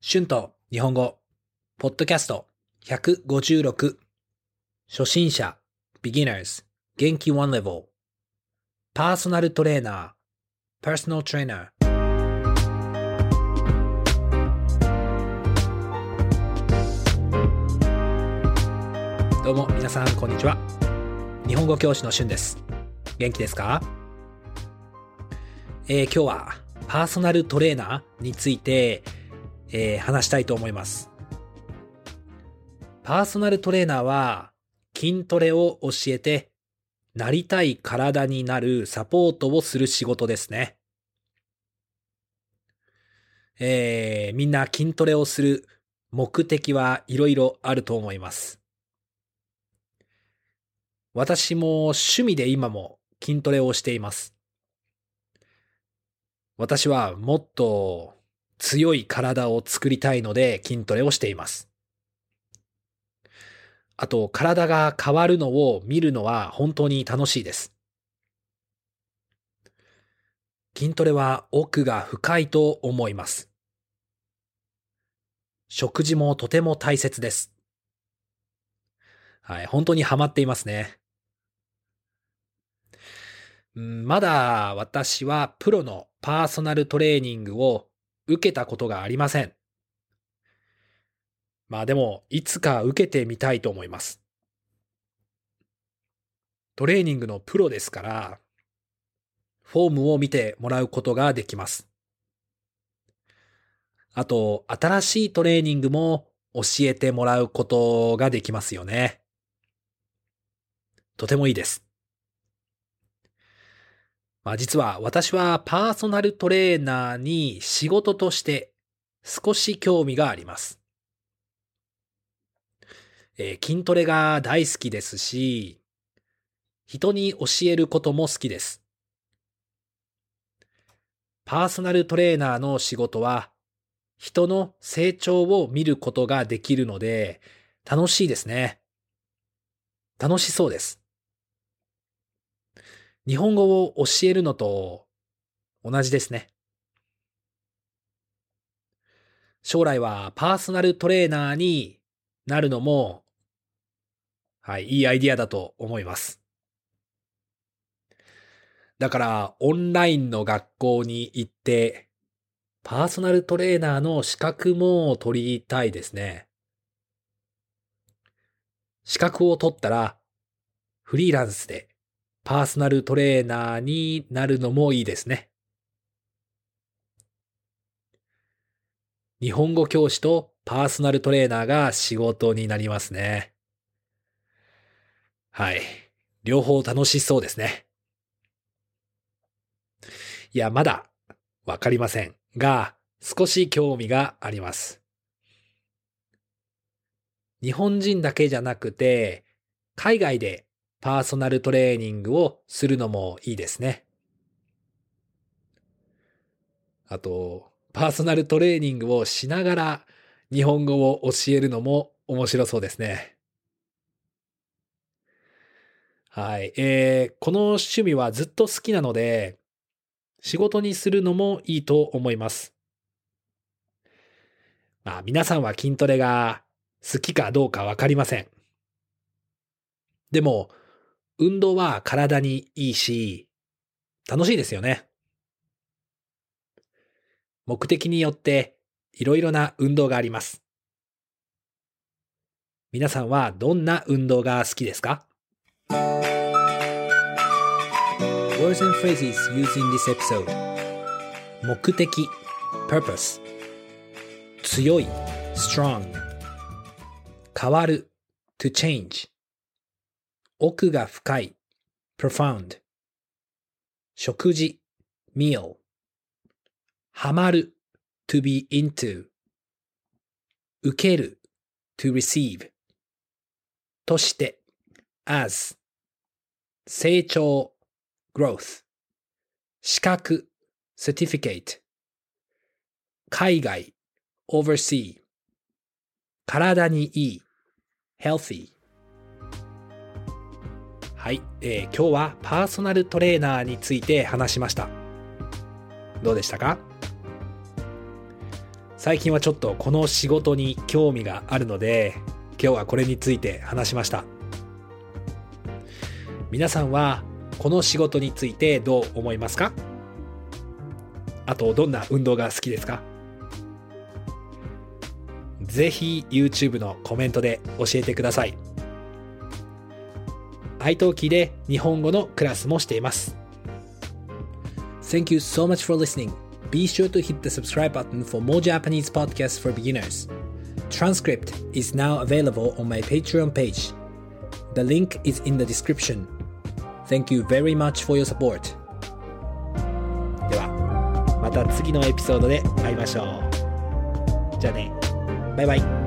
春と日本語、ポッドキャスト。156初心者、beginners、元気。one level パーソナルトレーナー、personal trainer どうも皆さんこんにちは。日本語教師の春です。元気ですか？えー今日はパーソナルトレーナーについて、えー話したいと思います。パーソナルトレーナーは筋トレを教えてなりたい体になるサポートをする仕事ですね。えーみんな筋トレをする目的はいろいろあると思います。私も趣味で今も筋トレをしています。私はもっと強い体を作りたいので筋トレをしています。あと、体が変わるのを見るのは本当に楽しいです。筋トレは奥が深いと思います。食事もとても大切です。はい、本当にハマっていますね。まだ私はプロのパーソナルトレーニングを受けたことがありません。まあでも、いつか受けてみたいと思います。トレーニングのプロですから、フォームを見てもらうことができます。あと、新しいトレーニングも教えてもらうことができますよね。とてもいいです。まあ実は私はパーソナルトレーナーに仕事として少し興味があります。えー筋トレが大好きですし、人に教えることも好きです。パーソナルトレーナーの仕事は人の成長を見ることができるので楽しいですね。楽しそうです。日本語を教えるのと同じですね。将来はパーソナルトレーナーになるのも、はい、いいアイディアだと思います。だから、オンラインの学校に行って、パーソナルトレーナーの資格も取りたいですね。資格を取ったら、フリーランスでパーソナルトレーナーになるのもいいですね。日本語教師とパーソナルトレーナーが仕事になりますね。はい。両方楽しそうですね。いや、まだわかりませんが、少し興味があります。日本人だけじゃなくて、海外でパーソナルトレーニングをするのもいいですね。あと、パーソナルトレーニングをしながら日本語を教えるのも面白そうですね。はい。えー、この趣味はずっと好きなので、仕事にするのもいいと思います。まあ、皆さんは筋トレが好きかどうかわかりません。でも、運動は体にいいし、楽しいですよね。目的によっていろいろな運動があります。皆さんはどんな運動が好きですか？Words and phrases used in this episode. 目的 purpose. 強い strong. 変わる to change. 奥が深い profound 食事 meal ハマる to be into 受ける to receive として as 成長 growth 資格 certificate 海外 oversee 体にいい healthy はい、えー今日はパーソナルトレーナーについて話しました。どうでしたか？最近はちょっとこの仕事に興味があるので、今日はこれについて話しました。皆さんはこの仕事についてどう思いますか？あと、どんな運動が好きですか？ぜひ YouTube のコメントで教えてください。iTalki で日本語のクラスもしています。Thank you so much for listening. Be sure to hit the subscribe button for more Japanese podcasts for beginners. Transcript is now available on my Patreon page. The link is in the description. Thank you very much for your support. では、また次のエピソードで会いましょう。じゃあね。バイバイ。